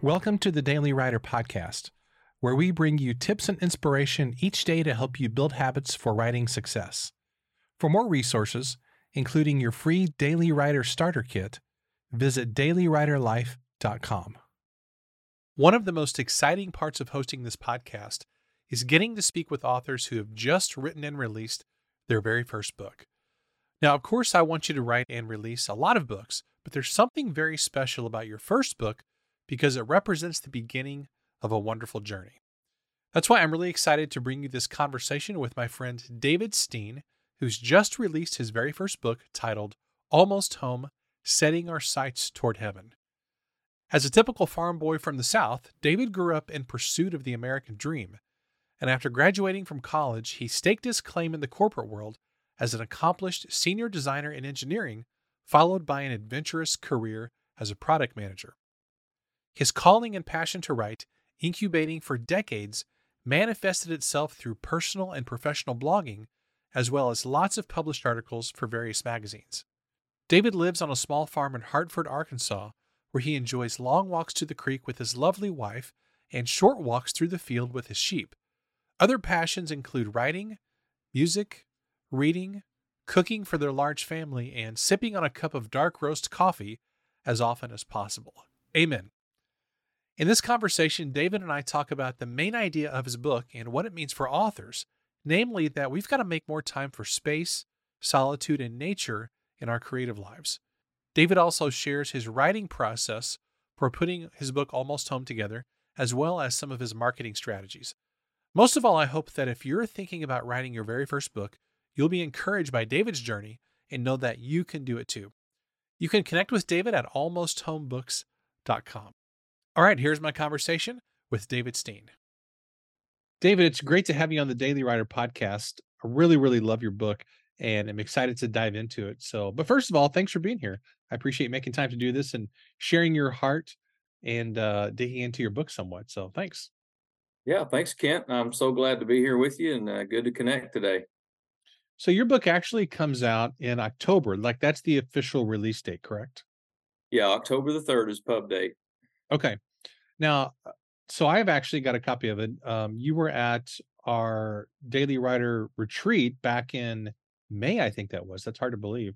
Welcome to the Daily Writer Podcast, where we bring you tips and inspiration each day to help you build habits for writing success. For more resources, including your free Daily Writer Starter Kit, visit dailywriterlife.com. One of the most exciting parts of hosting this podcast is getting to speak with authors who have just written and released their very first book. Now, of course, I want you to write and release a lot of books, but there's something very special about your first book because it represents the beginning of a wonderful journey. That's why I'm really excited to bring you this conversation with my friend David Steen, who's just released his very first book titled Almost Home Setting Our Sights Toward Heaven. As a typical farm boy from the South, David grew up in pursuit of the American dream, and after graduating from college, he staked his claim in the corporate world as an accomplished senior designer in engineering, followed by an adventurous career as a product manager. His calling and passion to write, incubating for decades, manifested itself through personal and professional blogging, as well as lots of published articles for various magazines. David lives on a small farm in Hartford, Arkansas, where he enjoys long walks to the creek with his lovely wife and short walks through the field with his sheep. Other passions include writing, music, reading, cooking for their large family, and sipping on a cup of dark roast coffee as often as possible. Amen. In this conversation, David and I talk about the main idea of his book and what it means for authors, namely that we've got to make more time for space, solitude, and nature in our creative lives. David also shares his writing process for putting his book Almost Home together, as well as some of his marketing strategies. Most of all, I hope that if you're thinking about writing your very first book, you'll be encouraged by David's journey and know that you can do it too. You can connect with David at almosthomebooks.com. All right, here's my conversation with David Steen. David, it's great to have you on the Daily Writer podcast. I really, really love your book and I'm excited to dive into it. So, but first of all, thanks for being here. I appreciate making time to do this and sharing your heart and uh, digging into your book somewhat. So, thanks. Yeah, thanks, Kent. I'm so glad to be here with you and uh, good to connect today. So, your book actually comes out in October. Like, that's the official release date, correct? Yeah, October the 3rd is pub date. Okay. Now, uh, so I've actually got a copy of it. Um, you were at our Daily Writer retreat back in May, I think that was. That's hard to believe.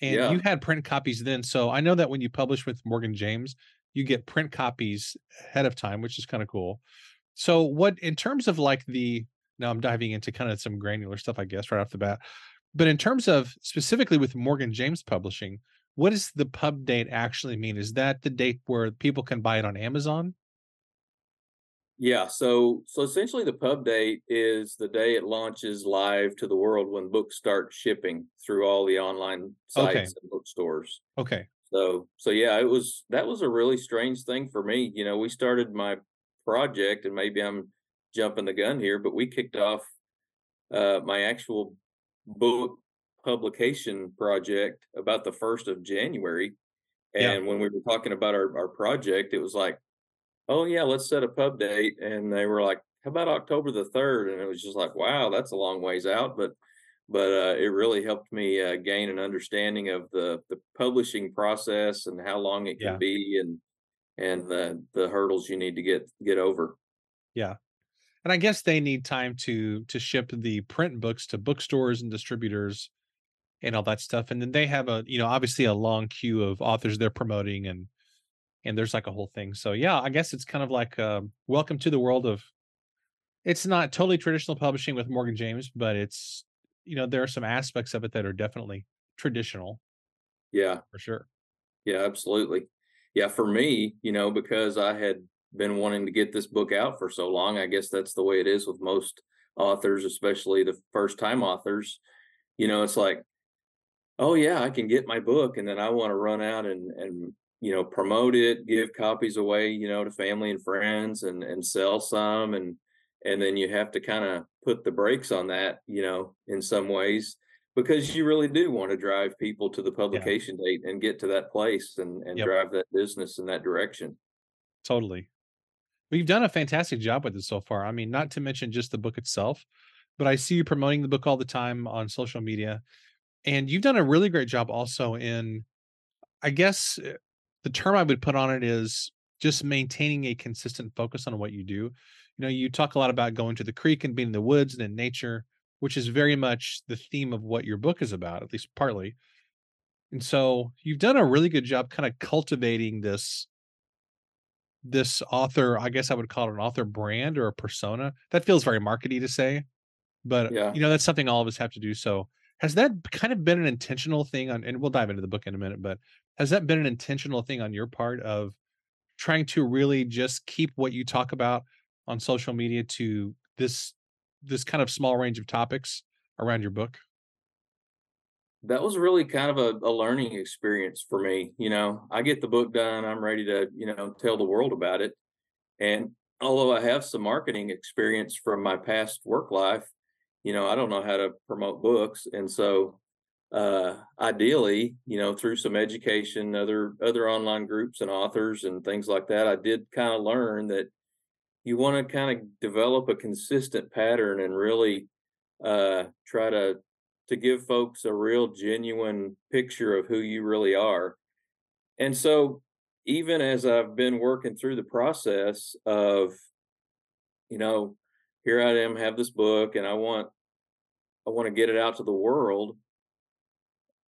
And Yeah. you had print copies then. So I know that when you publish with Morgan James, you get print copies ahead of time, which is kind of cool. So, what in terms of like the now I'm diving into kind of some granular stuff, I guess, right off the bat. But in terms of specifically with Morgan James Publishing, what does the pub date actually mean? Is that the date where people can buy it on Amazon? Yeah, so so essentially the pub date is the day it launches live to the world when books start shipping through all the online Okay. sites and bookstores. Okay. So so yeah, it was that was a really strange thing for me. You know, we started my project and maybe I'm jumping the gun here, but we kicked off uh my actual book publication project about the 1st of January. Yeah. And when we were talking about our, our project, it was like, oh yeah, let's set a pub date. And they were like, how about October the 3rd? And it was just like, wow, that's a long ways out. But but uh, it really helped me uh, gain an understanding of the the publishing process and how long it can Yeah. be and and the the hurdles you need to get get over. Yeah. And I guess they need time to to ship the print books to bookstores and distributors and all that stuff. And then they have a, you know, obviously a long queue of authors they're promoting and and there's like a whole thing. So yeah, I guess it's kind of like um, welcome to the world of it's not totally traditional publishing with Morgan James, but it's you know, there are some aspects of it that are definitely traditional Yeah. for sure. Yeah, absolutely. Yeah, for me, you know, because I had been wanting to get this book out for so long, I guess that's the way it is with most authors, especially the first time authors. You know, it's like, oh yeah, I can get my book and then I want to run out and and you know, promote it, give copies away, you know, to family and friends and and sell some and and then you have to kind of put the brakes on that, you know, in some ways because you really do want to drive people to the Yeah. publication date and get to that place and and Yep. drive that business in that direction. Totally. Well, you've done a fantastic job with it so far. I mean, not to mention just the book itself, but I see you promoting the book all the time on social media. And you've done a really great job also in, I guess, uh, the term I would put on it is just maintaining a consistent focus on what you do. You know, you talk a lot about going to the creek and being in the woods and in nature, which is very much the theme of what your book is about, at least partly. And so you've done a really good job kind of cultivating this this author, I guess I would call it an author brand or a persona. That feels very markety to say, but Yeah. you know, that's something all of us have to do. So has that kind of been an intentional thing on and we'll dive into the book in a minute, but has that been an intentional thing on your part of trying to really just keep what you talk about on social media to this this kind of small range of topics around your book? That was really kind of a, a learning experience for me. You know, I get the book done, I'm ready to, you know, tell the world about it. And although I have some marketing experience from my past work life, you know, I don't know how to promote books. And so uh ideally, you know, through some education, other other online groups and authors and things like that, I did kind of learn that you want to kind of develop a consistent pattern and really uh try to to give folks a real genuine picture of who you really are. And so even as I've been working through the process of, you know, here I am, have this book and I want I want to get it out to the world,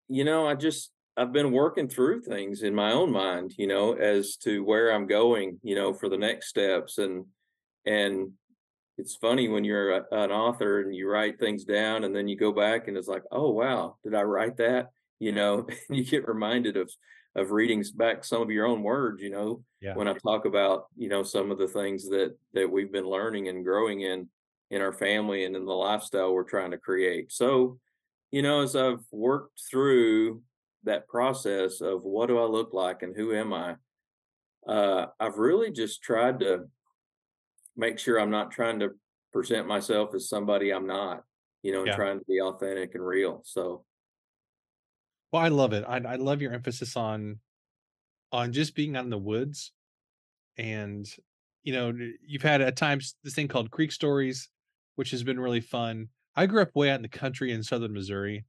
you know, I just I've been working through things in my own mind, you know, as to where I'm going, you know, for the next steps and and it's funny when you're a, an author and you write things down and then you go back and it's like, oh wow, did I write that? You know, and you get reminded of of reading back some of your own words, you know, Yeah. when I talk about, you know, some of the things that that we've been learning and growing in in our family and in the lifestyle we're trying to create. So, you know, as I've worked through that process of what do I look like and who am I, uh, I've really just tried to make sure I'm not trying to present myself as somebody I'm not, you know, Yeah. trying to be authentic and real. So, Well, I love it. I I love your emphasis on on just being out in the woods and you know, you've had at times this thing called Creek Stories, which has been really fun. I grew up way out in the country in southern Missouri,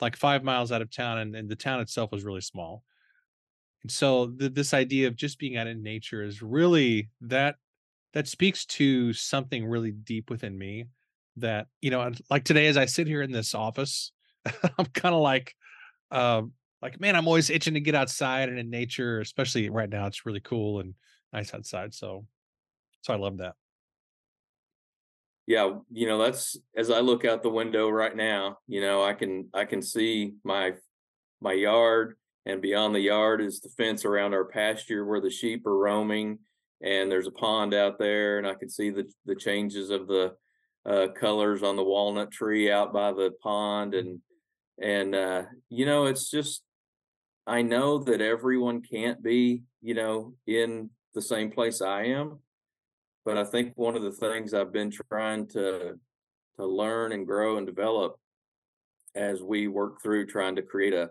like 5 miles out of town and, and the town itself was really small. And so the, this idea of just being out in nature is really that that speaks to something really deep within me that, you know, like today as I sit here in this office, I'm kind of like um, like, man, I'm always itching to get outside and in nature, especially right now. It's really cool and nice outside. So, so I love that. yeah, you know, that's as I look out the window right now, you know, I can I can see my my yard and beyond the yard is the fence around our pasture where the sheep are roaming and there's a pond out there and I can see the the changes of the uh, colors on the walnut tree out by the pond and and uh, you know it's just I know that everyone can't be you know in the same place I am but I think one of the things I've been trying to to learn and grow and develop as we work through trying to create a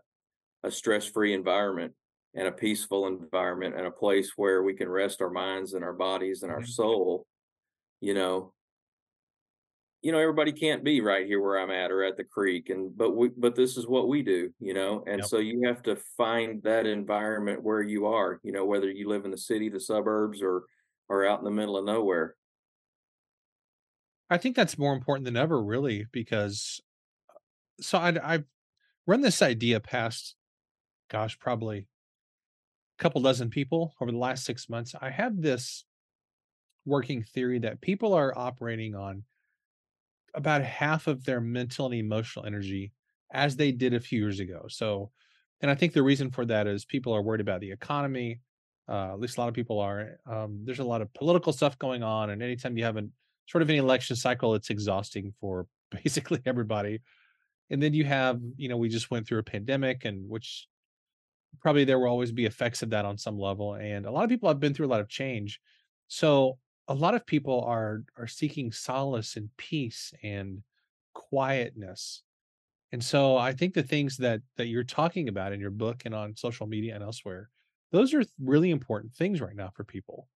a stress-free environment and a peaceful environment and a place where we can rest our minds and our bodies and our Mhm. soul you know you know everybody can't be right here where i'm at or at the creek and but we but this is what we do you know and Yep. so you have to find that environment where you are you know whether you live in the city the suburbs or or out in the middle of nowhere I think that's more important than ever, really, because uh, so I, I've run this idea past, gosh, probably a couple dozen people over the last six months. I have this working theory that people are operating on about half of their mental and emotional energy as they did a few years ago. So, and I think the reason for that is people are worried about the economy. Uh, at least a lot of people are. Um, there's a lot of political stuff going on, and anytime you have a sort of an election cycle, it's exhausting for basically everybody. And then you have, you know, we just went through a pandemic, and which probably there will always be effects of that on some level. And a lot of people have been through a lot of change. So a lot of people are are seeking solace and peace and quietness. And so I think the things that that you're talking about in your book and on social media and elsewhere, those are really important things right now for people.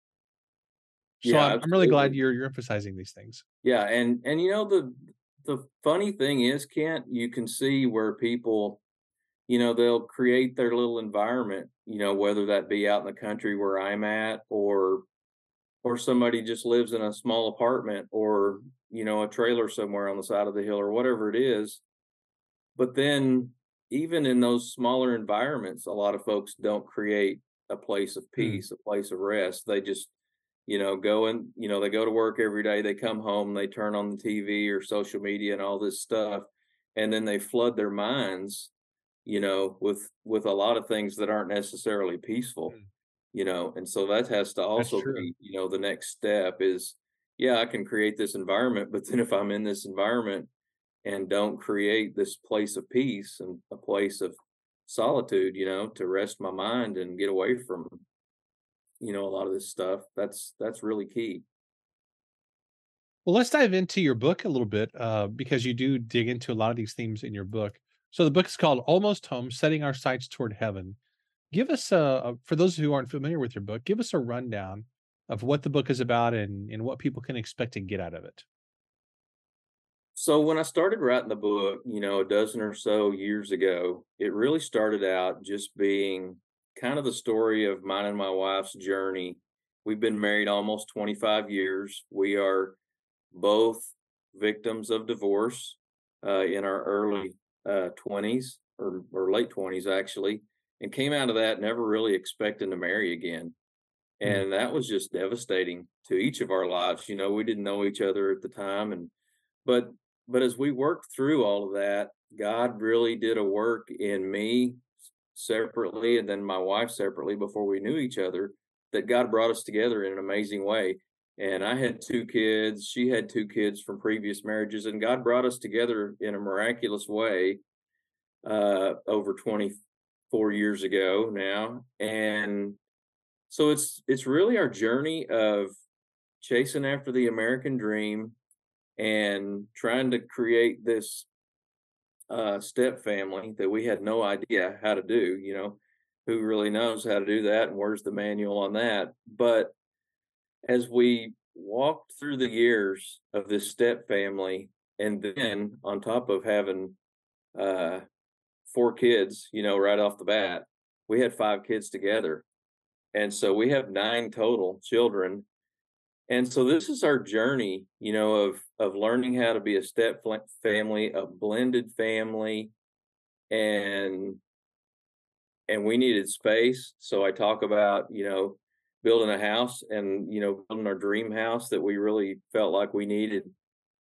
So yeah I'm I'm really glad you're you're emphasizing these things. yeah and and you know the the funny thing is kent you can see where people you know, they'll create their little environment, you know, whether that be out in the country where I'm at or or somebody just lives in a small apartment or, you know, a trailer somewhere on the side of the hill or whatever it is. But then even in those smaller environments, a lot of folks don't create a place of Mm. peace, a place of rest. They just, you know, go and, you know, they go to work every day, they come home, they turn on the TV or social media and all this stuff, and then they flood their minds, you know, with with a lot of things that aren't necessarily peaceful, Mm. You know. And so that has to also be, you know, the next step is yeah, I can create this environment, but then if I'm in this environment and don't create this place of peace and a place of solitude, you know, to rest my mind and get away from, you know, a lot of this stuff. That's that's really key. Well, let's dive into your book a little bit uh, because you do dig into a lot of these themes in your book. So the book is called Almost Home: Setting Our Sights Toward Heaven. Give us a, a for those who aren't familiar with your book, give us a rundown of what the book is about and and what people can expect to get out of it. So when I started writing the book, you know, a dozen or so years ago, it really started out just being kind of the story of mine and my wife's journey. We've been married almost 25 years. We are both victims of divorce uh, in our early uh, 20s or, or late 20s, actually, and came out of that never really expecting to marry again. Mm, And that was just devastating to each of our lives. You know, we didn't know each other at the time. And, but, but as we worked through all of that, God really did a work in me separately and then my wife separately before we knew each other that God brought us together in an amazing way. And I had two kids, she had two kids from previous marriages, and God brought us together in a miraculous way uh, over 24 years ago now. And so it's it's really our journey of chasing after the American dream and trying to create this uh, step family that we had no idea how to do. You know, who really knows how to do that, and where's the manual on that? But as we walked through the years of this step family, and then on top of having uh, four kids, you know, right off the bat, we had five kids together, and so we have nine total children. And so this is our journey, you know, of of learning how to be a step family, a blended family, and and we needed space. So I talk about, you know, building a house and, you know, building our dream house that we really felt like we needed.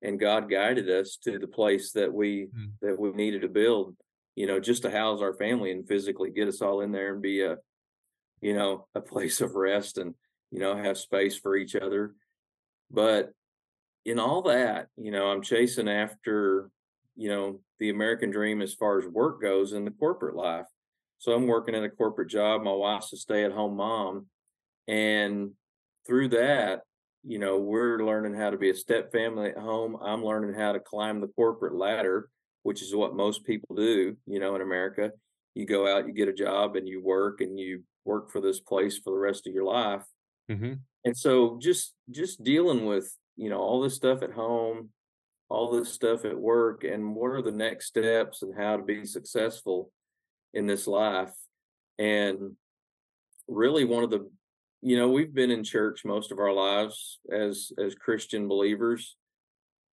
And God guided us to the place that we mm, that we needed to build, you know, just to house our family and physically get us all in there and be a, you know, a place of rest and, you know, have space for each other. But in all that, you know, I'm chasing after, you know, the American dream as far as work goes in the corporate life. So I'm working in a corporate job. My wife's a stay at home mom. And through that, you know, we're learning how to be a step family at home. I'm learning how to climb the corporate ladder, which is what most people do, you know, in America. You go out, you get a job, and you work and you work for this place for the rest of your life. mhm. And so just just dealing with, you know, all this stuff at home, all this stuff at work, and what are the next steps and how to be successful in this life. And really one of the you know, we've been in church most of our lives as as Christian believers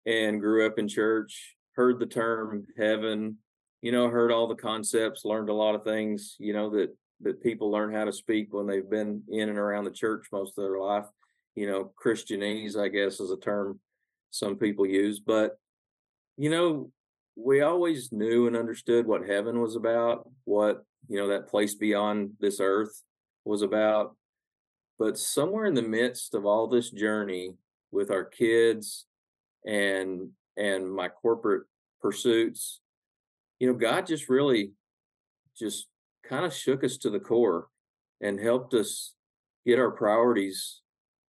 and grew up in church, heard the term heaven, you know, heard all the concepts, learned a lot of things, you know, that that people learn how to speak when they've been in and around the church most of their life. You know, Christianese, I guess, is a term some people use. But, you know, we always knew and understood what heaven was about, what, you know, that place beyond this earth was about. But somewhere in the midst of all this journey with our kids and and my corporate pursuits, you know, God just really just kind of shook us to the core and helped us get our priorities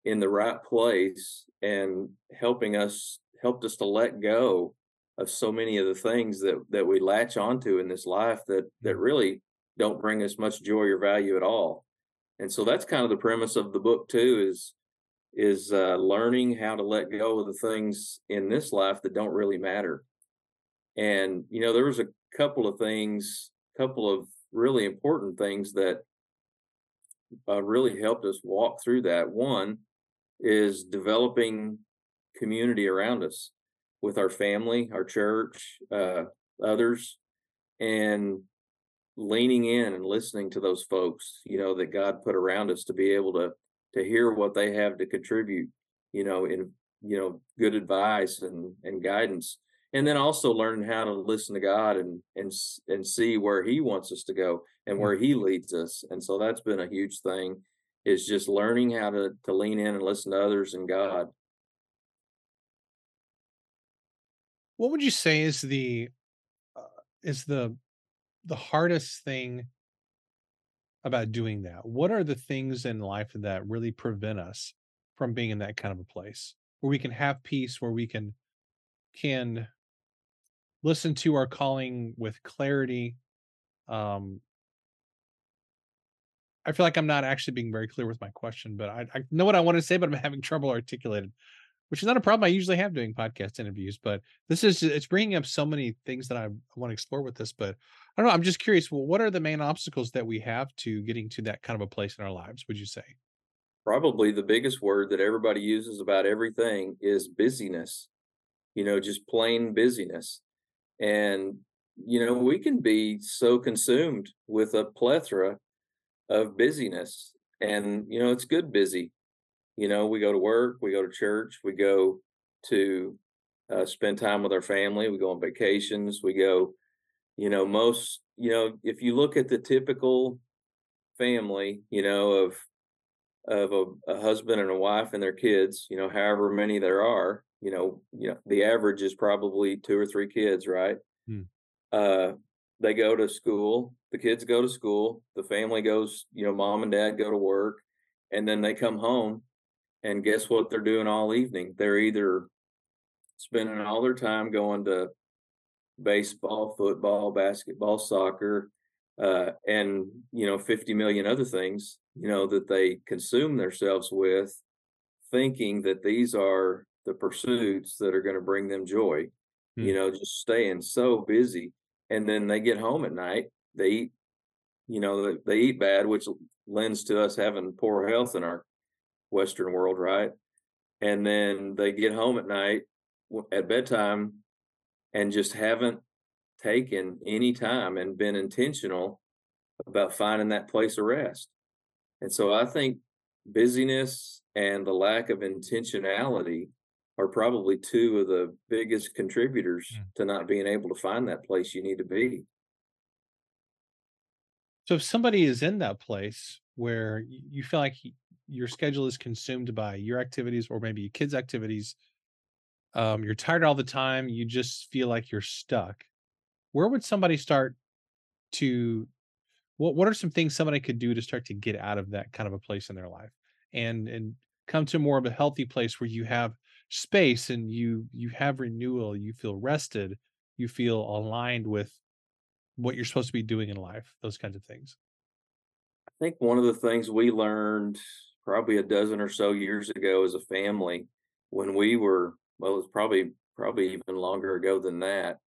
in the right place and helping us helped us to let go of so many of the things that that we latch onto in this life that that Mm. really don't bring us much joy or value at all. And so that's kind of the premise of the book too is is uh, learning how to let go of the things in this life that don't really matter. And you know, there was a couple of things, couple of really important things that uh, really helped us walk through that. One is developing community around us with our family, our church, uh, others, and leaning in and listening to those folks, you know, that God put around us to be able to to hear what they have to contribute, you know, in you know, good advice and and guidance. And then also learning how to listen to God and and and see where He wants us to go and where He leads us. And so that's been a huge thing, is just learning how to to lean in and listen to others and God. What would you say is the uh, is the the hardest thing about doing that? What are the things in life that really prevent us from being in that kind of a place where we can have peace, where we can can listen to our calling with clarity? Um, I feel like I'm not actually being very clear with my question, but I, I know what I want to say, but I'm having trouble articulating which is not a problem I usually have doing podcast interviews. But this is it's bringing up so many things that I want to explore with this. But I don't know. I'm just curious. Well, what are the main obstacles that we have to getting to that kind of a place in our lives? Would you say? Probably the biggest word that everybody uses about everything is busyness. You know, just plain busyness, and you know we can be so consumed with a plethora of busyness, and you know it's good busy you know, we go to work, we go to church, we go to uh, spend time with our family, we go on vacations, we go, you know, most, you know, if you look at the typical family, you know, of of a, a husband and a wife and their kids, you know, however many there are, you know, you know, the average is probably two or three kids, right? Hmm. Uh, they go to school, the kids go to school, the family goes, you know, mom and dad go to work, and then they come home and guess what they're doing all evening? They're either spending all their time going to baseball, football, basketball, soccer, uh, and you know, 50 million other things, you know, that they consume themselves with, thinking that these are the pursuits that are going to bring them joy. Hmm. You know, just staying so busy. And then they get home at night, they eat, you know, they eat bad, which lends to us having poor health in our Western world, right? And then they get home at night at bedtime and just haven't taken any time and been intentional about finding that place of rest. And so I think busyness and the lack of intentionality are probably two of the biggest contributors mm. to not being able to find that place you need to be. So if somebody is in that place where you feel like your schedule is consumed by your activities or maybe your kids' activities, um, you're tired all the time, you just feel like you're stuck. Where would somebody start to what what are some things somebody could do to start to get out of that kind of a place in their life and and come to more of a healthy place where you have space and you you have renewal, you feel rested, you feel aligned with what you're supposed to be doing in life, those kinds of things. I think one of the things we learned probably a dozen or so years ago as a family when we were well it's probably probably even longer ago than that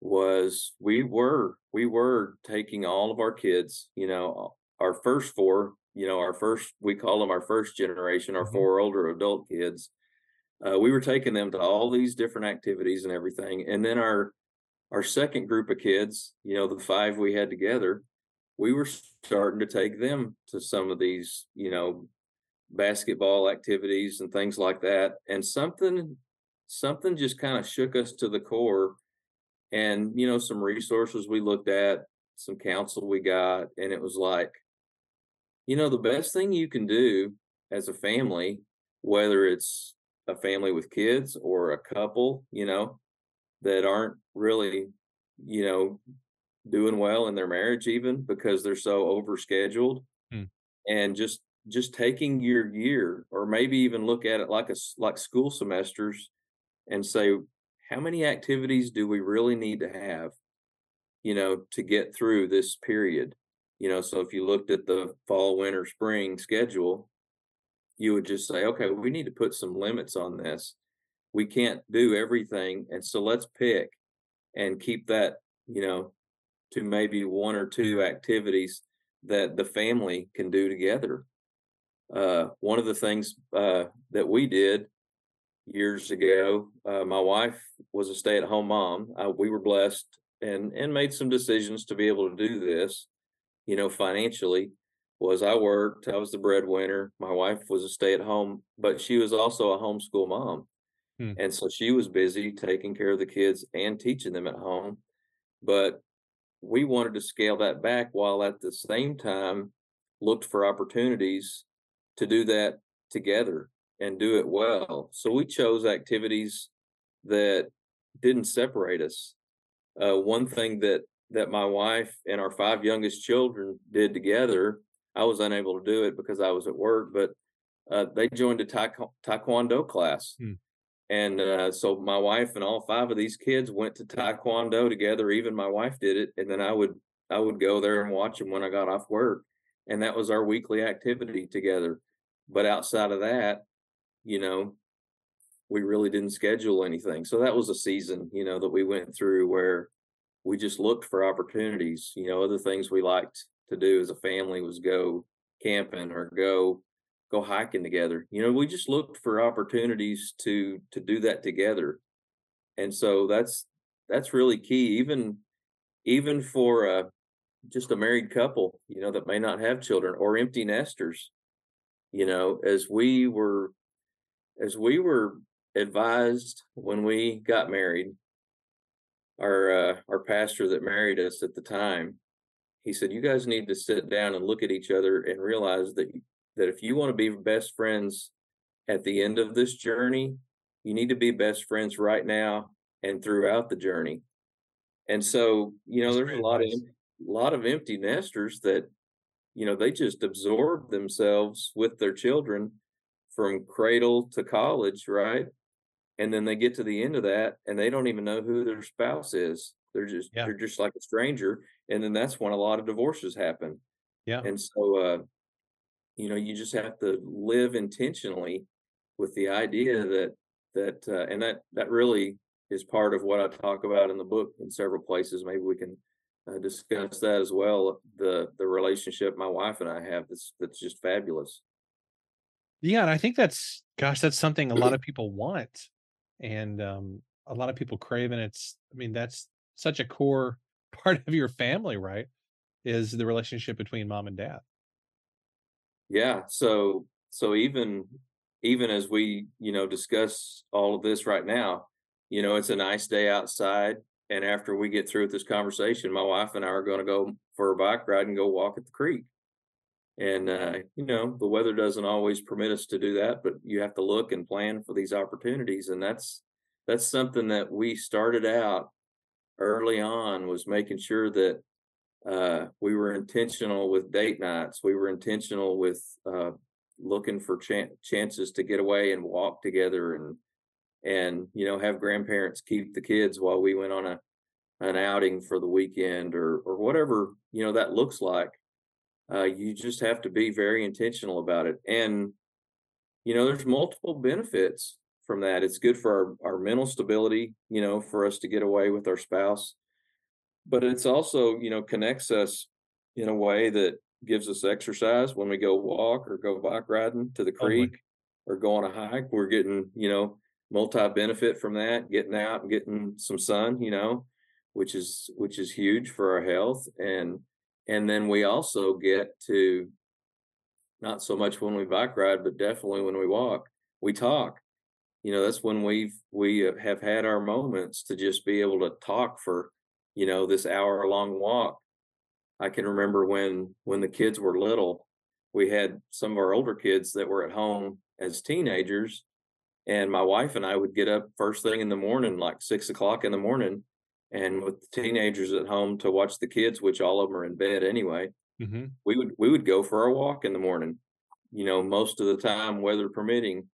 was we were we were taking all of our kids you know our first four you know our first we call them our first generation our mm-hmm. four older adult kids uh, we were taking them to all these different activities and everything and then our our second group of kids you know the five we had together we were starting to take them to some of these, you know, basketball activities and things like that. And something, something just kind of shook us to the core. And, you know, some resources we looked at, some counsel we got, and it was like, you know, the best thing you can do as a family, whether it's a family with kids or a couple, you know, that aren't really, you know, doing well in their marriage even because they're so overscheduled hmm. and just just taking your year or maybe even look at it like a like school semesters and say how many activities do we really need to have you know to get through this period you know so if you looked at the fall winter spring schedule you would just say okay we need to put some limits on this we can't do everything and so let's pick and keep that you know to maybe one or two activities that the family can do together. Uh, one of the things uh, that we did years ago, uh, my wife was a stay-at-home mom. Uh, we were blessed and and made some decisions to be able to do this, you know, financially. Was I worked, I was the breadwinner. My wife was a stay-at-home, but she was also a homeschool mom. Hmm. And so she was busy taking care of the kids and teaching them at home. But we wanted to scale that back while at the same time looked for opportunities to do that together and do it well. So we chose activities that didn't separate us. Uh, one thing that that my wife and our five youngest children did together, I was unable to do it because I was at work, but uh, they joined a taekwondo class. Hmm. And uh, so my wife and all five of these kids went to taekwondo together. Even my wife did it, and then I would I would go there and watch them when I got off work, and that was our weekly activity together. But outside of that, you know, we really didn't schedule anything. So that was a season, you know, that we went through where we just looked for opportunities. You know, other things we liked to do as a family was go camping or go go hiking together. You know, we just looked for opportunities to to do that together. And so that's that's really key even even for a just a married couple, you know, that may not have children or empty nesters. You know, as we were as we were advised when we got married, our uh, our pastor that married us at the time, he said, "You guys need to sit down and look at each other and realize that that if you want to be best friends at the end of this journey, you need to be best friends right now and throughout the journey." And so, you know, there's a lot of a lot of empty nesters that, you know, they just absorb themselves with their children from cradle to college, right? And then they get to the end of that and they don't even know who their spouse is. They're just Yeah. they're just like a stranger. And then that's when a lot of divorces happen. Yeah. And so uh, you know, you just have to live intentionally with the idea that that uh, and that that really is part of what I talk about in the book in several places. Maybe we can uh, discuss that as well. The the relationship my wife and I have that's that's just fabulous. Yeah, and I think that's gosh, that's something a lot of people want and um a lot of people crave and it's I mean that's such a core part of your family, right? Is the relationship between mom and dad. Yeah. So so even even as we, you know, discuss all of this right now, you know, it's a nice day outside. And after we get through with this conversation, my wife and I are going to go for a bike ride and go walk at the creek. And uh, you know, the weather doesn't always permit us to do that, but you have to look and plan for these opportunities. And that's that's something that we started out early on was making sure that uh, we were intentional with date nights. We were intentional with uh, looking for chan chances to get away and walk together and and you know have grandparents keep the kids while we went on a an outing for the weekend or or whatever you know that looks like. Uh, you just have to be very intentional about it, and you know there's multiple benefits from that. It's good for our, our mental stability, you know, for us to get away with our spouse. But it's also you know connects us in a way that gives us exercise when we go walk or go bike riding to the creek or go on a hike. We're getting you know multi benefit from that getting out and getting some sun you know which is which is huge for our health. And and then we also get to not so much when we bike ride but definitely when we walk we talk. You know that's when we've we uh, have had our moments to just be able to talk for you know this hour long walk. I can remember when when the kids were little we had some of our older kids that were at home as teenagers and my wife and i would get up first thing in the morning like six o'clock in the morning and with the teenagers at home to watch the kids which all of them are in bed anyway hmm we would we would go for our walk in the morning you know most of the time weather permitting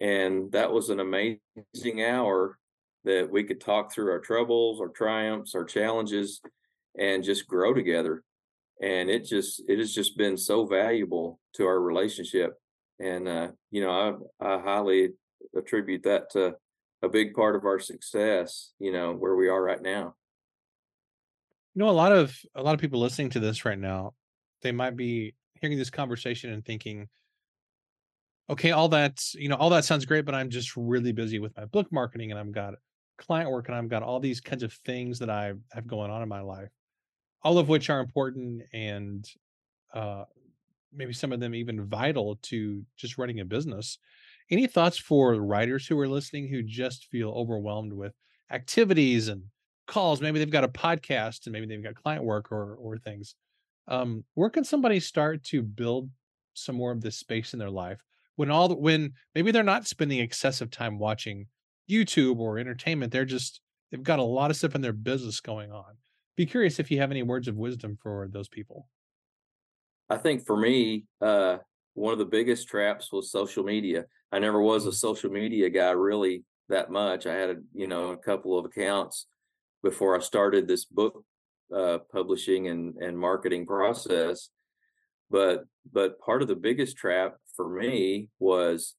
and that was an amazing hour that we could talk through our troubles our triumphs our challenges and just grow together. And it just it has just been so valuable to our relationship. And uh you know i i highly attribute that to a big part of our success you know where we are right now You know, a lot of a lot of people listening to this right now, they might be hearing this conversation and thinking, okay, all that, you know, all that sounds great, but I'm just really busy with my book marketing and I've got client work and I've got all these kinds of things that I have going on in my life, all of which are important and uh, maybe some of them even vital to just running a business. Any thoughts for writers who are listening who just feel overwhelmed with activities and calls? Maybe they've got a podcast and maybe they've got client work or or things. Um, where can somebody start to build some more of this space in their life when all the, when maybe they're not spending excessive time watching YouTube or entertainment? They're just they've got a lot of stuff in their business going on. Be curious if you have any words of wisdom for those people. I think for me, uh, one of the biggest traps was social media. I never was a mm. social media guy really that much. I had, a, you know, a couple of accounts before I started this book uh, publishing and and marketing process. But but part of the biggest trap for me was,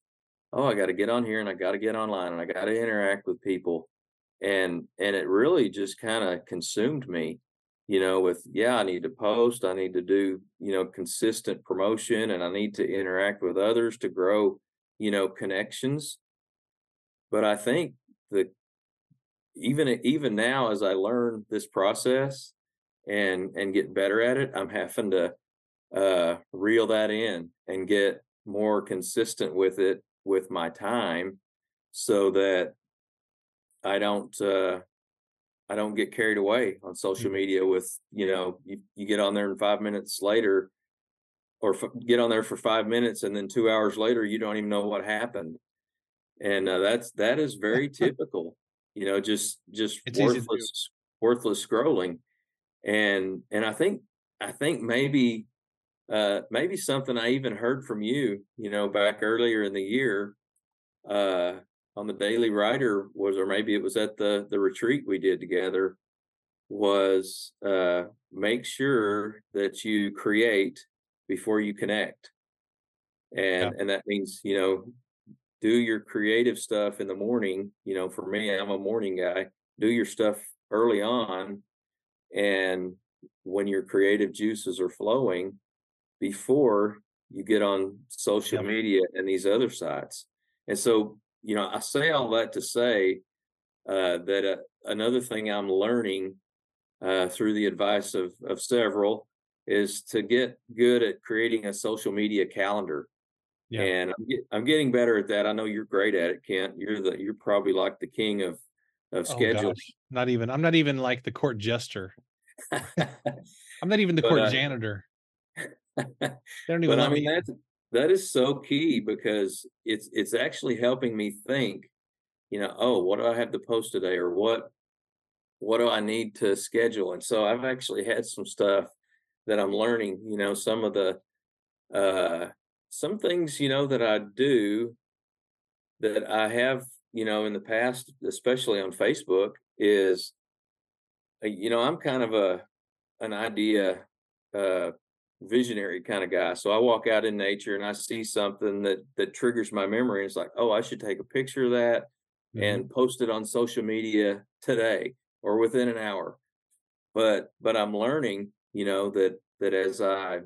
oh, I got to get on here and I got to get online and I got to interact with people, and and it really just kind of consumed me you know, with, yeah, I need to post, I need to do, you know, consistent promotion and I need to interact with others to grow, you know, connections. But I think that even even now as I learn this process and and get better at it, I'm having to uh reel that in and get more consistent with it with my time so that I don't uh I don't get carried away on social mm-hmm. media with, you know, you, you get on there and five minutes later or f- get on there for five minutes and then two hours later, you don't even know what happened. And uh, that's, that is very typical, you know, just, just it's worthless, worthless scrolling. And, and I think, I think maybe, uh, maybe something I even heard from you, you know, back earlier in the year, uh, on the Daily Writer was, or maybe it was at the the retreat we did together, was uh, make sure that you create before you connect, and yeah. and that means you know do your creative stuff in the morning. You know, for me, I'm a morning guy. Do your stuff early on, and when your creative juices are flowing, before you get on social yeah. media and these other sites. And so you know, I say all that to say uh, that uh, another thing I'm learning uh, through the advice of of several is to get good at creating a social media calendar. Yeah. And I'm, get, I'm getting better at that. I know you're great at it, Kent. You're the you're probably like the king of of oh, scheduling. Oh, not even. I'm not even like the court jester. I'm not even the but, court uh, janitor. they don't even but, I mean, me. that's that is so key because it's it's actually helping me think you know oh what do i have to post today or what what do i need to schedule? And so i've actually had some stuff that i'm learning you know some of the uh some things you know that i do that i have you know in the past especially on facebook is uh, you know i'm kind of a an idea uh visionary kind of guy. So I walk out in nature and I see something that that triggers my memory. It's like, oh, I should take a picture of that mm-hmm. and post it on social media today or within an hour. But but I'm learning, you know, that that as I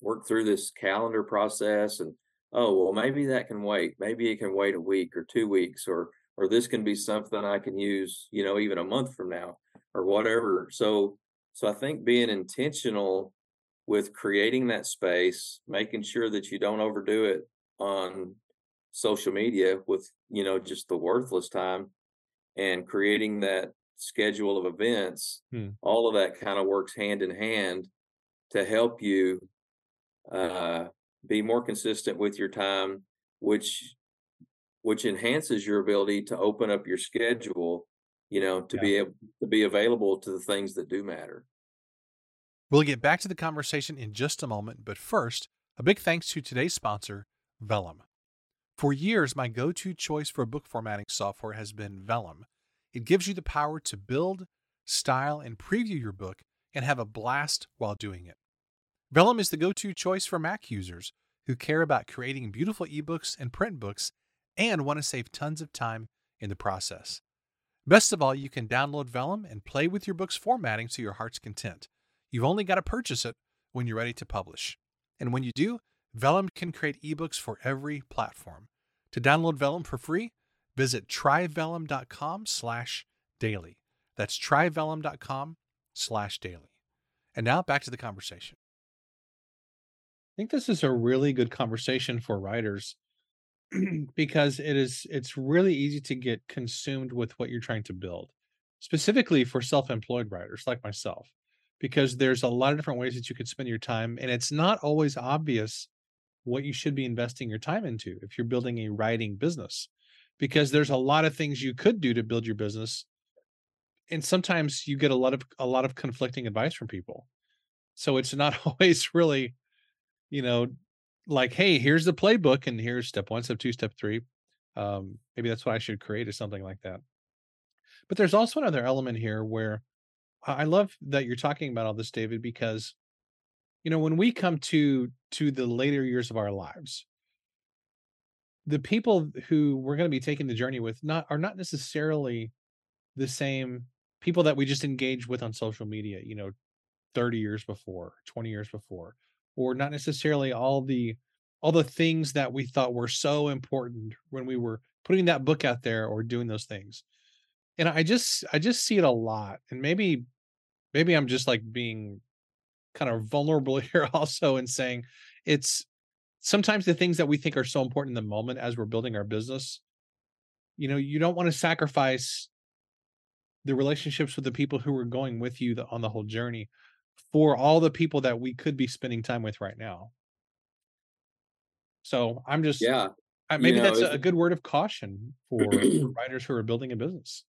work through this calendar process and oh well maybe that can wait. Maybe it can wait a week or two weeks or or this can be something I can use, you know, even a month from now or whatever. So so I think being intentional with creating that space, making sure that you don't overdo it on social media with, you know, just the worthless time and creating that schedule of events, hmm. all of that kind of works hand in hand to help you uh, be more consistent with your time, which which enhances your ability to open up your schedule, you know, to yeah. be able to be available to the things that do matter. We'll get back to the conversation in just a moment, but first, a big thanks to today's sponsor, Vellum. For years, my go to choice for book formatting software has been Vellum. It gives you the power to build, style, and preview your book and have a blast while doing it. Vellum is the go to choice for Mac users who care about creating beautiful ebooks and print books and want to save tons of time in the process. Best of all, you can download Vellum and play with your book's formatting to your heart's content. You've only got to purchase it when you're ready to publish. And when you do, Vellum can create ebooks for every platform. To download Vellum for free, visit tryvellum.com slash daily. That's tryvellum.com slash daily. And now back to the conversation. I think this is a really good conversation for writers because it is it's really easy to get consumed with what you're trying to build. Specifically for self-employed writers like myself because there's a lot of different ways that you could spend your time and it's not always obvious what you should be investing your time into if you're building a writing business because there's a lot of things you could do to build your business and sometimes you get a lot of a lot of conflicting advice from people. So it's not always really you know like hey here's the playbook and here's step one step two step three. Um maybe that's what i should create or something like that. But there's also another element here where i love that you're talking about all this david because you know when we come to to the later years of our lives the people who we're going to be taking the journey with not are not necessarily the same people that we just engaged with on social media you know 30 years before 20 years before or not necessarily all the all the things that we thought were so important when we were putting that book out there or doing those things. And i just i just see it a lot and maybe maybe i'm just like being kind of vulnerable here also and saying it's sometimes the things that we think are so important in the moment as we're building our business you know you don't want to sacrifice the relationships with the people who are going with you on the whole journey for all the people that we could be spending time with right now. So i'm just yeah maybe you know, that's a good word of caution for writers who are building a business.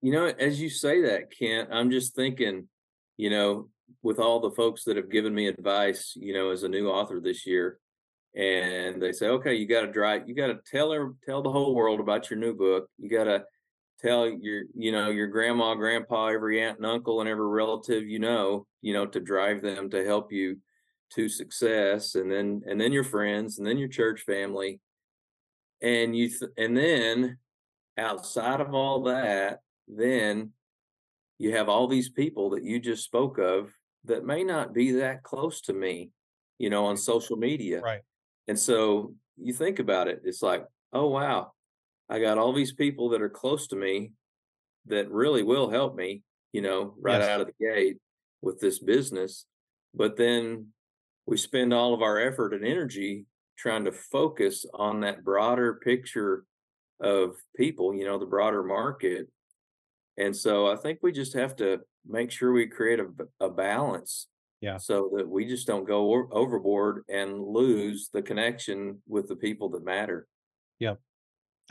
You know as you say that kent i'm just thinking you know with all the folks that have given me advice, you know, as a new author this year, and they say, okay, you got to drive, you got to tell her, tell the whole world about your new book. You got to tell your, you know, your grandma, grandpa, every aunt and uncle, and every relative you know, you know, to drive them to help you to success, and then and then your friends, and then your church family, and you, th- and then outside of all that, then you have all these people that you just spoke of that may not be that close to me, you know, on social media. Right. And so you think about it, it's like, oh, wow, I got all these people that are close to me that really will help me, you know, right yes. out of the gate with this business. But then we spend all of our effort and energy trying to focus on that broader picture of people, you know, the broader market. And so I think we just have to make sure we create a, a balance yeah. so that we just don't go overboard and lose the connection with the people that matter. Yeah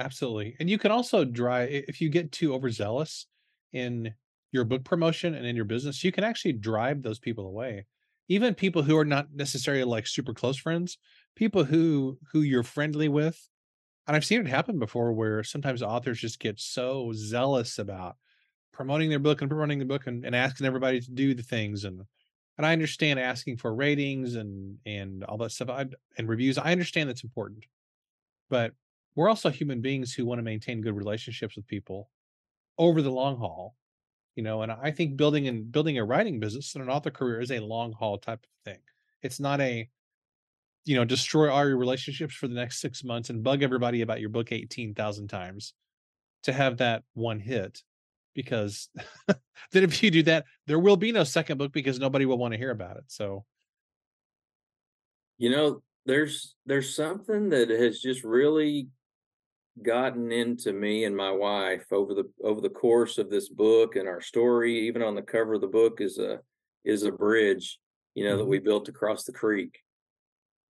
absolutely. And you can also drive if you get too overzealous in your book promotion and in your business you can actually drive those people away. Even people who are not necessarily like super close friends people who who you're friendly with and i've seen it happen before where sometimes authors just get so zealous about promoting their book and promoting the book and, and asking everybody to do the things and and I understand asking for ratings and and all that stuff I, and reviews. I understand that's important, but we're also human beings who want to maintain good relationships with people over the long haul, you know. And I think building and building a writing business and an author career is a long haul type of thing. It's not a you know destroy all your relationships for the next six months and bug everybody about your book eighteen thousand times to have that one hit because then if you do that, there will be no second book because nobody will want to hear about it. So, you know, there's there's something that has just really gotten into me and my wife over the over the course of this book and our story. Even on the cover of the book is a is a bridge, you know, mm-hmm. that we built across the creek,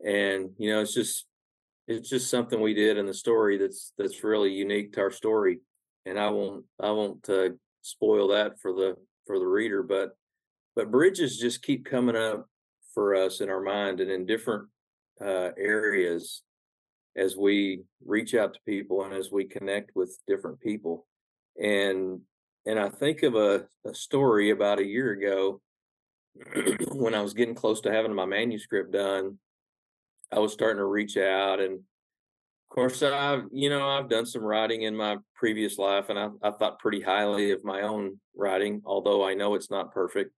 and you know, it's just it's just something we did in the story that's that's really unique to our story and I won't I won't uh, spoil that for the for the reader, but but bridges just keep coming up for us in our mind and in different uh, areas as we reach out to people and as we connect with different people and and I think of a, a story about a year ago when I was getting close to having my manuscript done. I was starting to reach out and course, I've you know I've done some writing in my previous life, and I, I thought pretty highly of my own writing, although I know it's not perfect.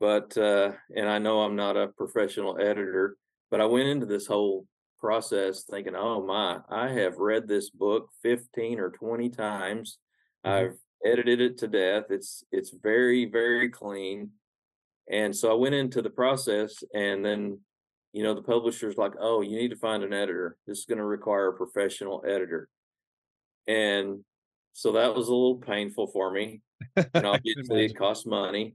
But uh, and I know I'm not a professional editor, but I went into this whole process thinking, oh my, I have read this book 15 or 20 times. Mhm. I've edited it to death. It's it's very very clean, and so I went into the process, and then you know the publisher's like, oh, you need to find an editor. This is going to require a professional editor, and so that was a little painful for me, and obviously it cost money.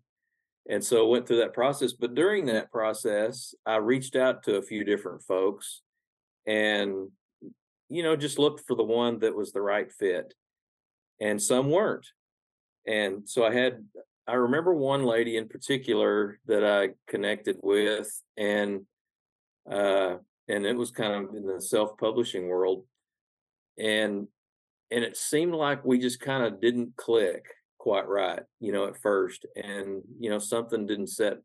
And so I went through that process. But during that process, I reached out to a few different folks and, you know, just looked for the one that was the right fit. And some weren't. And so I had, I remember one lady in particular that I connected with, and, uh, and it was kind of in the self publishing world. And, and it seemed like we just kind of didn't click quite right, you know, at first. And, you know, something didn't set,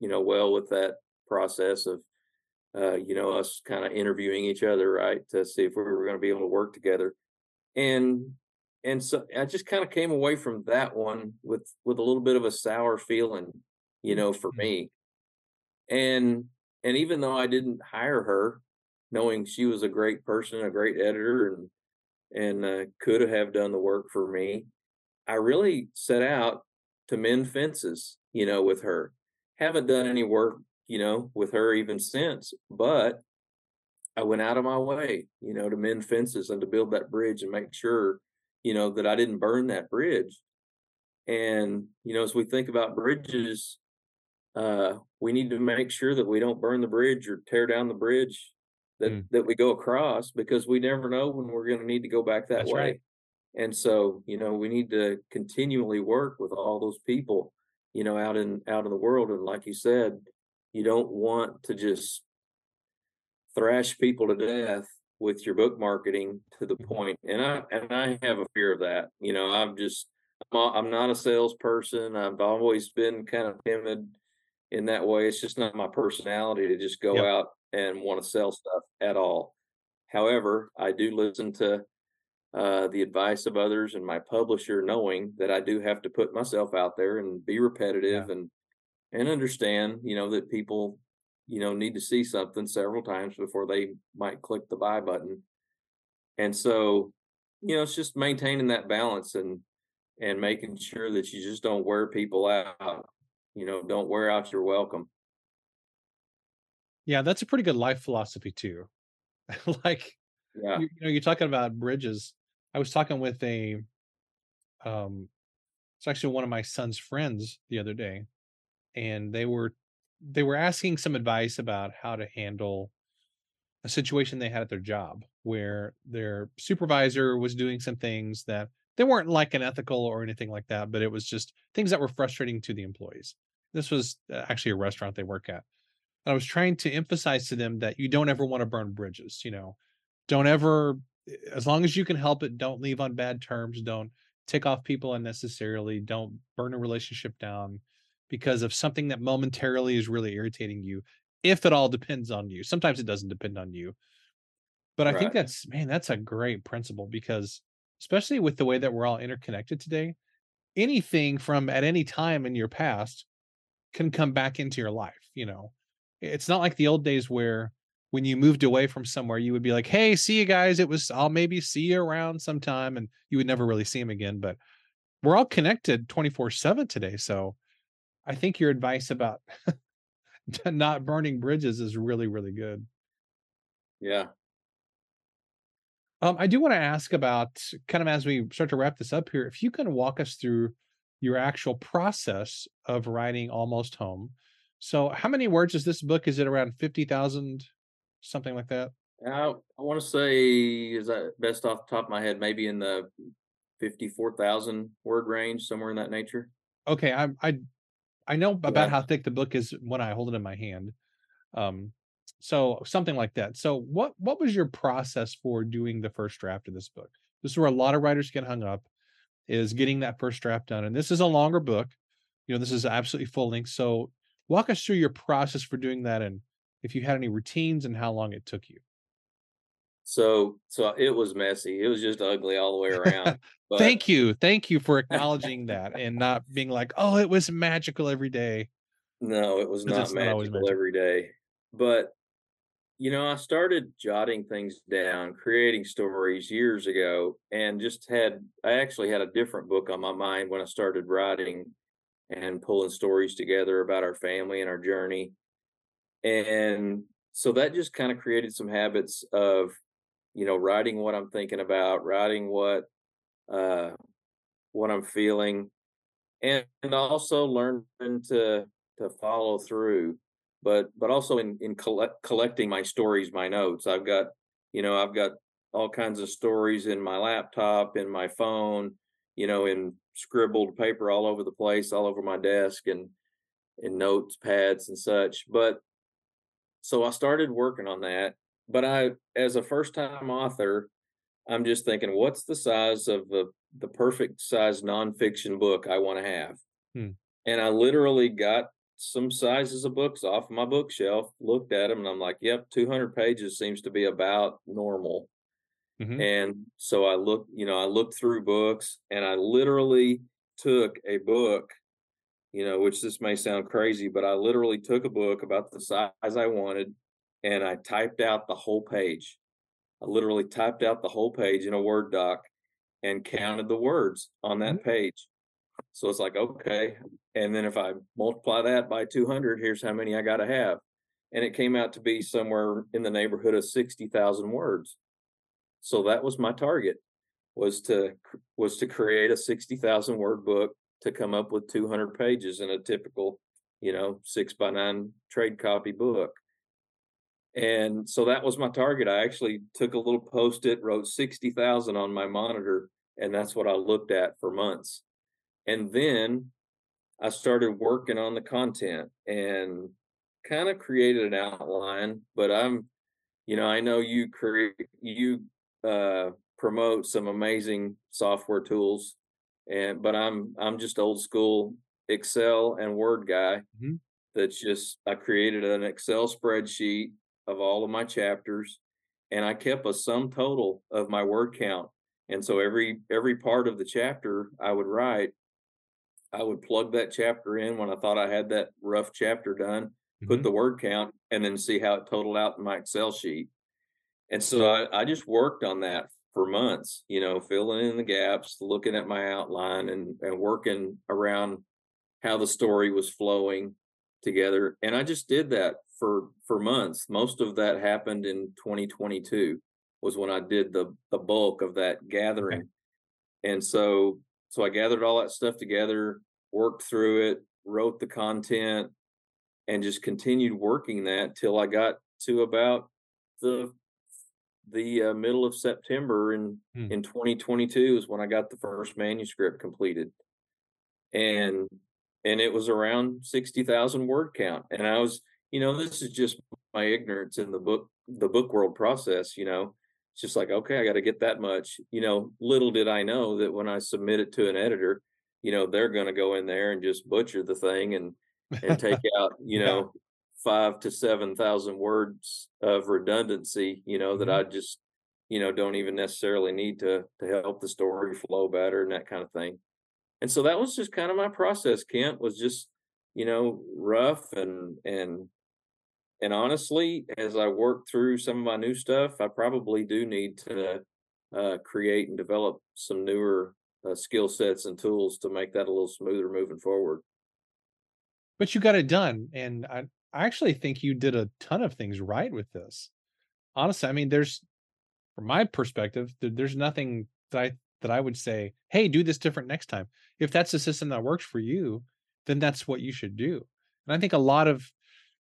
you know, well with that process of, uh, you know, us kind of interviewing each other, right, to see if we were going to be able to work together. And and so I just kind of came away from that one with with a little bit of a sour feeling, you know, for Mhm. me. And and even though I didn't hire her, knowing she was a great person, a great editor, and and uh, could have done the work for me, I really set out to mend fences, you know, with her. Haven't done any work, you know, with her even since, but I went out of my way, you know, to mend fences and to build that bridge and make sure, you know, that I didn't burn that bridge. And, you know, as we think about bridges, uh, we need to make sure that we don't burn the bridge or tear down the bridge that Mm, that we go across because we never know when we're going to need to go back that that's right. way. And so, you know, we need to continually work with all those people, you know, out in out in the world. And like you said, you don't want to just thrash people to death with your book marketing to the Mhm. point. And I and I have a fear of that. You know, I'm just I'm not a salesperson. I've always been kind of timid in that way. It's just not my personality to just go Yep. out and want to sell stuff at all. However, I do listen to uh, the advice of others and my publisher, knowing that I do have to put myself out there and be Yeah. repetitive and and understand, you know, that people, you know, need to see something several times before they might click the buy button. And so, you know, it's just maintaining that balance and and making sure that you just don't wear people out. You know, don't wear out your welcome. Yeah, that's a pretty good life philosophy too. Like, Yeah. you you know, you're talking about bridges. I was talking with a, um it's actually one of my son's friends the other day, and they were they were asking some advice about how to handle a situation they had at their job where their supervisor was doing some things that they weren't like unethical or anything like that, but it was just things that were frustrating to the employees. This was uh, actually a restaurant they work at. And I was trying to emphasize to them that you don't ever want to burn bridges, you know. Don't ever as long as you can help it, don't leave on bad terms, don't tick off people unnecessarily, don't burn a relationship down because of something that momentarily is really irritating you, if it all depends on you. Sometimes it doesn't depend on you. But I think that's man, that's a great principle because especially with the way that we're all interconnected today, anything from at any time in your past can come back into your life, you know? It's not like the old days where when you moved away from somewhere, you would be like, "Hey, see you guys. It was I'll maybe see you around sometime," and you would never really see them again, but we're all connected 24/7 today, so I think your advice about not burning bridges is really, really good. Yeah. Um, I do wanna ask about kind of as we start to wrap this up here, if you can walk us through your actual process of writing Almost Home. So how many words is this book? Is it around 50,000, something like that? I I want to say is that best off the top of my head, maybe in the fifty-four thousand word range, somewhere in that nature. Okay, I I I know about Yeah. how thick the book is when I hold it in my hand. Um, so something like that. So what what was your process for doing the first draft of this book? This is where a lot of writers get hung up, is getting that first draft done, and this is a longer book. You know, this is absolutely full length. So walk us through your process for doing that and if you had any routines and how long it took you. So so it was messy. It was just ugly all the way around. But Thank you. Thank you for acknowledging that and not being like, "Oh, it was magical every day." No, it was not magical, not magical every day. But you know, I started jotting things down, creating stories years ago, and just had I actually had a different book on my mind when I started writing and pulling stories together about our family and our journey. And so that just kind of created some habits of, you know, writing what I'm thinking about, writing what uh what I'm feeling, and, and also learning to to follow through but but also in in collect, collecting my stories, my notes. I've got you know I've got all kinds of stories in my laptop, in my phone, you know, in scribbled paper all over the place, all over my desk, and in notes pads and such. But so I started working on that. But I, as a first time author, I'm just thinking, what's the size of the the perfect size nonfiction book I want to have? Hmm. And I literally got some sizes of books off my bookshelf, looked at them, and I'm like, yep, 200 pages seems to be about normal. Mm-hmm. And so I looked, you know, I looked through books and I literally took a book, you know, which this may sound crazy, but I literally took a book about the size I wanted and I typed out the whole page. I literally typed out the whole page in a Word doc and counted the words on that mm-hmm. page. So it's like, okay. And then if I multiply that by 200, here's how many I got to have. And it came out to be somewhere in the neighborhood of 60,000 words. So that was my target was to was to create a 60,000 word book to come up with 200 pages in a typical, you know, 6 by 9 trade copy book. And so that was my target. I actually took a little post-it, wrote 60,000 on my monitor, and that's what I looked at for months and then I started working on the content and kind of created an outline. But I'm, you know, I know you create you uh, promote some amazing software tools, and but I'm I'm just old school Excel and Word guy. Mm-hmm. That's just I created an Excel spreadsheet of all of my chapters, and I kept a sum total of my word count. And so every every part of the chapter I would write, I would plug that chapter in when I thought I had that rough chapter done, mm-hmm. put the word count, and then see how it totaled out in my Excel sheet. And so I, I just worked on that for months, you know, filling in the gaps, looking at my outline and, and working around how the story was flowing together. And I just did that for for months. Most of that happened in 2022 was when I did the the bulk of that gathering. Okay. And so so I gathered all that stuff together, worked through it, wrote the content, and just continued working that till I got to about the the uh, middle of September in hmm. in 2022 is when I got the first manuscript completed, and and it was around 60,000 word count, and I was you know this is just my ignorance in the book the book world process you know it's just like okay i got to get that much. You know little did i know that when i submit it to an editor you know they're going to go in there and just butcher the thing and and take out you know five to seven thousand words of redundancy you know that mm-hmm. i just you know don't even necessarily need to to help the story flow better and that kind of thing. And so that was just kind of my process kent was just you know rough and and and honestly, as I work through some of my new stuff, I probably do need to uh, create and develop some newer uh, skill sets and tools to make that a little smoother moving forward. But you got it done, and I, I actually think you did a ton of things right with this. Honestly, I mean, there's, from my perspective, there's nothing that I that I would say, hey, do this different next time. If that's the system that works for you, then that's what you should do. And I think a lot of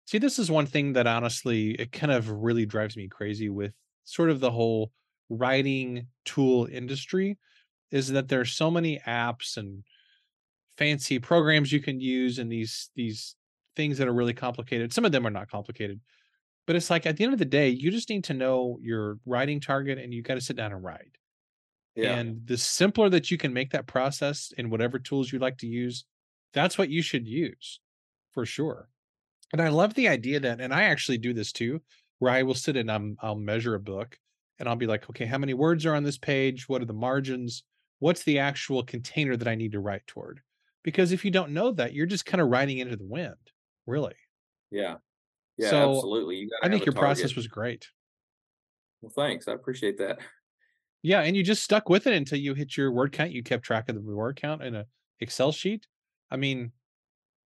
See, this is one thing that honestly, it kind of really drives me crazy with sort of the whole writing tool industry is that there's so many apps and fancy programs you can use and these these things that are really complicated. Some of them are not complicated. But it's like at the end of the day, you just need to know your writing target and you got to sit down and write. Yeah. And the simpler that you can make that process in whatever tools you like to use, that's what you should use for sure. And I love the idea that, and I actually do this too, where I will sit and I'm, I'll measure a book and I'll be like, okay, how many words are on this page? What are the margins? What's the actual container that I need to write toward? Because if you don't know that, you're just kind of writing into the wind, really. Yeah. Yeah, So absolutely. You I think your target. process was great. Well, thanks. I appreciate that. Yeah, and you just stuck with it until you hit your word count. You kept track of the word count in a Excel sheet. I mean,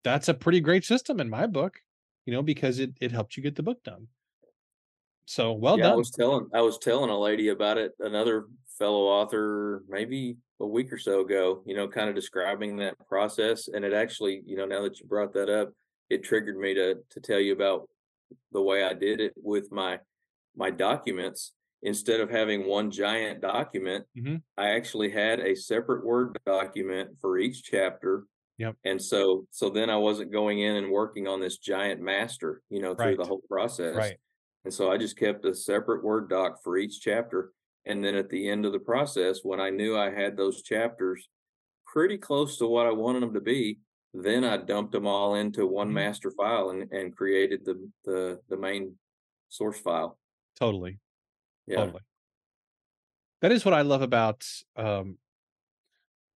that's a pretty great system in my book, you know, because it it helped you get the book done. So well Yeah, I was telling I was telling a lady about it, another fellow author, maybe a week or so ago, you know, kind of describing that process. And it actually, you know, now that you brought that up, it triggered me to to tell you about the way I did it with my my documents. Instead of having one giant document, Mhm. I actually had a separate Word document for each chapter. Yep. And so so then I wasn't going in and working on this giant master, you know, through the whole process. Right. And so I just kept a separate Word doc for each chapter. And then at the end of the process, when I knew I had those chapters pretty close to what I wanted them to be, then I dumped them all into one Mhm. master file and, and created the, the the main source file. Totally. Yeah. Totally. That is what I love about um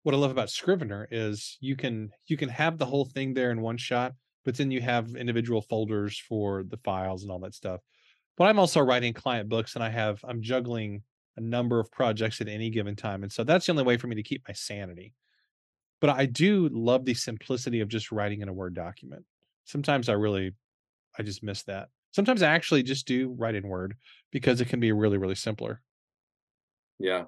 what I love about Scrivener is you can you can have the whole thing there in one shot, but then you have individual folders for the files and all that stuff. But I'm also writing client books and I have I'm juggling a number of projects at any given time. And so that's the only way for me to keep my sanity. But I do love the simplicity of just writing in a Word document. Sometimes I really I just miss that. Sometimes I actually just do write in Word because it can be really, really simpler. Yeah.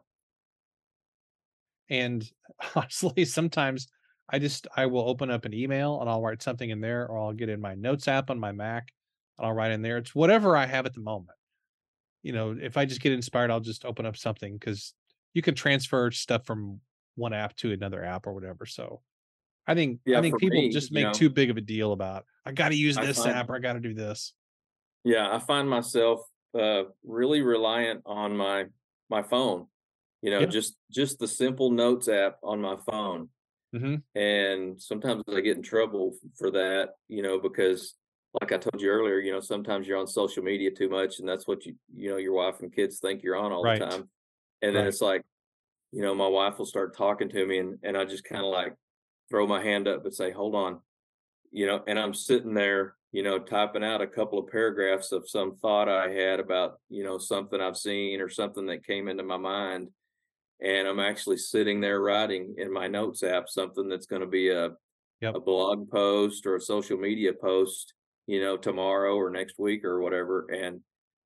And honestly, sometimes I just I will open up an email and I'll write something in there, or I'll get in my notes app on my Mac and I'll write in there. It's whatever I have at the moment. You know, if I just get inspired, I'll just open up something because you can transfer stuff from one app to another app or whatever. So I think I think people me, just you make know, too big of a deal about I got to use this find app or I got to do this. Yeah, I find myself uh really reliant on my my phone. You know, Yeah. just just the simple notes app on my phone. hmm And sometimes I get in trouble for that, you know, because like I told you earlier, you know, sometimes you're on social media too much and that's what you you know, your wife and kids think you're on all the time. And then Right. it's like, you know, my wife will start talking to me and and I just kind of like throw my hand up and say, "Hold on." you know, and I'm sitting there, you know, typing out a couple of paragraphs of some thought I had about, you know, something I've seen or something that came into my mind. And I'm actually sitting there writing in my notes app something that's going to be a, Yep. a blog post or a social media post, you know, tomorrow or next week or whatever. And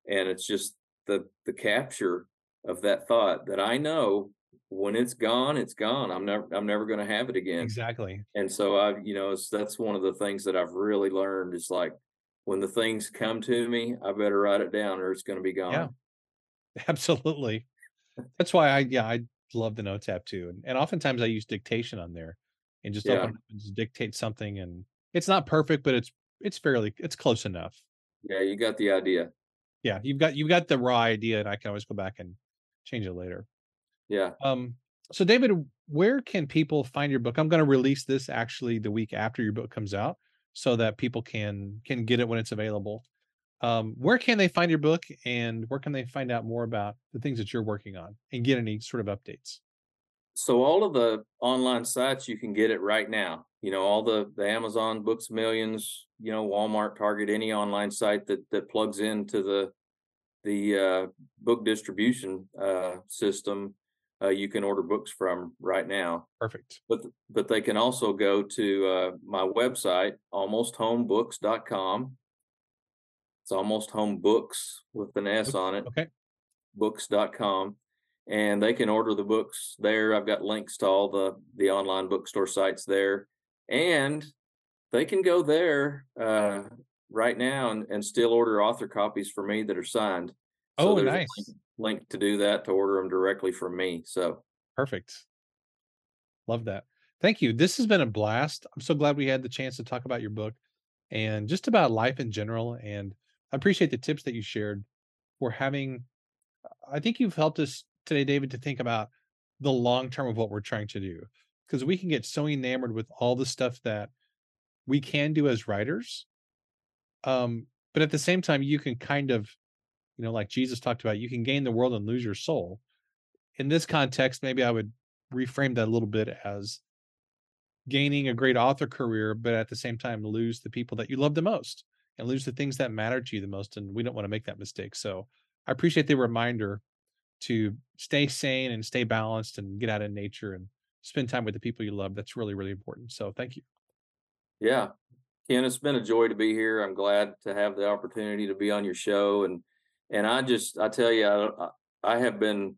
and it's just the the capture of that thought that I know when it's gone, it's gone. I'm never I'm never going to have it again. Exactly. And so I, you know, it's, that's one of the things that I've really learned is like when the things come to me, I better write it down or it's going to be gone. Yeah. gone. Absolutely. That's why I yeah, I love the notes app too. And, and oftentimes I use dictation on there and just Yeah. up and just dictate something and it's not perfect, but it's it's fairly it's close enough. Yeah. You got the idea. Yeah, you've got you've got the raw idea and I can always go back and change it later. Yeah. Um so David, where can people find your book? I'm going to release this actually the week after your book comes out so that people can can get it when it's available. Um, where can they find your book and where can they find out more about the things that you're working on and get any sort of updates? So all of the online sites, you can get it right now. You know, all the, the Amazon Books Millions, you know, Walmart, Target, any online site that, that plugs into the, the uh, book distribution uh, system, uh, you can order books from right now. Perfect. but but they can also go to uh, my website almosthomebooks.com it's almost home books with an s on it Okay. books.com and they can order the books there i've got links to all the the online bookstore sites there and they can go there uh, right now and, and still order author copies for me that are signed so Oh, nice. link, link to do that to order them directly from me so Perfect. Love that. Thank you. This has been a blast. I'm so glad we had the chance to talk about your book and just about life in general. And I appreciate the tips that you shared for having. I think you've helped us today, David, to think about the long term of what we're trying to do because we can get so enamored with all the stuff that we can do as writers. Um, but at the same time, you can kind of you know, like Jesus talked about, you can gain the world and lose your soul. In this context, maybe I would reframe that a little bit as gaining a great author career, but at the same time lose the people that you love the most and lose the things that matter to you the most. And we don't want to make that mistake. So I appreciate the reminder to stay sane and stay balanced and get out in nature and spend time with the people you love. That's really, really important. So thank you. Yeah. Ken, it's been a joy to be here. I'm glad to have the opportunity to be on your show. And and I just I tell you, I, I have been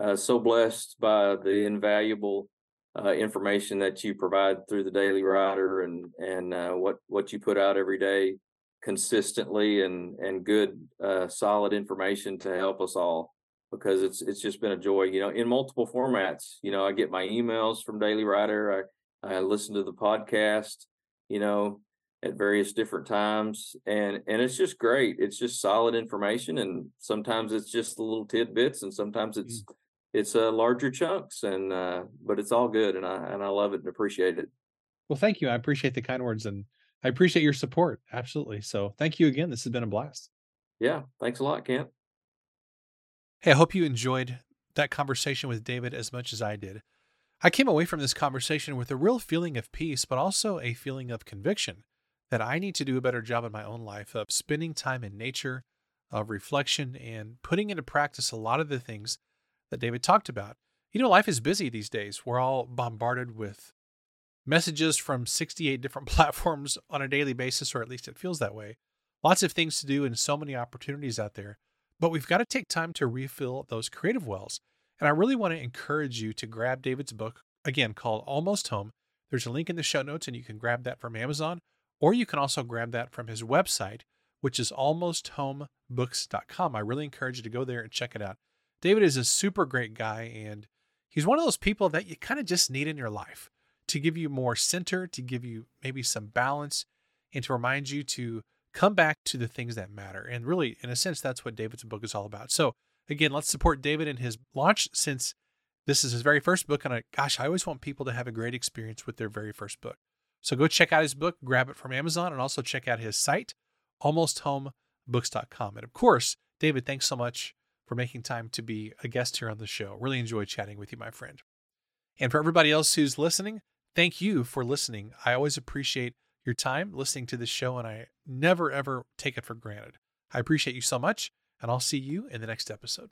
uh, so blessed by the invaluable uh, information that you provide through the Daily Writer and and uh, what what you put out every day consistently and and good uh, solid information to help us all because it's it's just been a joy you know in multiple formats you know I get my emails from Daily Writer I I listen to the podcast you know at various different times and and it's just great it's just solid information and sometimes it's just the little tidbits and sometimes it's mm it's uh, larger chunks and uh, but it's all good and I and I love it and appreciate it. Well, thank you. I appreciate the kind words and I appreciate your support. Absolutely. So thank you again. This has been a blast. Yeah. Thanks a lot, Kent. Hey, I hope you enjoyed that conversation with David as much as I did. I came away from this conversation with a real feeling of peace, but also a feeling of conviction that I need to do a better job in my own life of spending time in nature, of reflection, and putting into practice a lot of the things that David talked about. You know, life is busy these days. We're all bombarded with messages from 68 different platforms on a daily basis, or at least it feels that way. Lots of things to do and so many opportunities out there. But we've got to take time to refill those creative wells. And I really want to encourage you to grab David's book, again, called Almost Home. There's a link in the show notes, and you can grab that from Amazon, or you can also grab that from his website, which is almosthomebooks.com. I really encourage you to go there and check it out. David is a super great guy, and he's one of those people that you kind of just need in your life to give you more center, to give you maybe some balance, and to remind you to come back to the things that matter. And really, in a sense, that's what David's book is all about. So, again, let's support David in his launch since this is his very first book. And I, gosh, I always want people to have a great experience with their very first book. So go check out his book, grab it from Amazon, and also check out his site, almosthomebooks.com. And of course, David, thanks so much for making time to be a guest here on the show. Really enjoyed chatting with you, my friend. And for everybody else who's listening, thank you for listening. I always appreciate your time listening to this show, and I never, ever take it for granted. I appreciate you so much, and I'll see you in the next episode.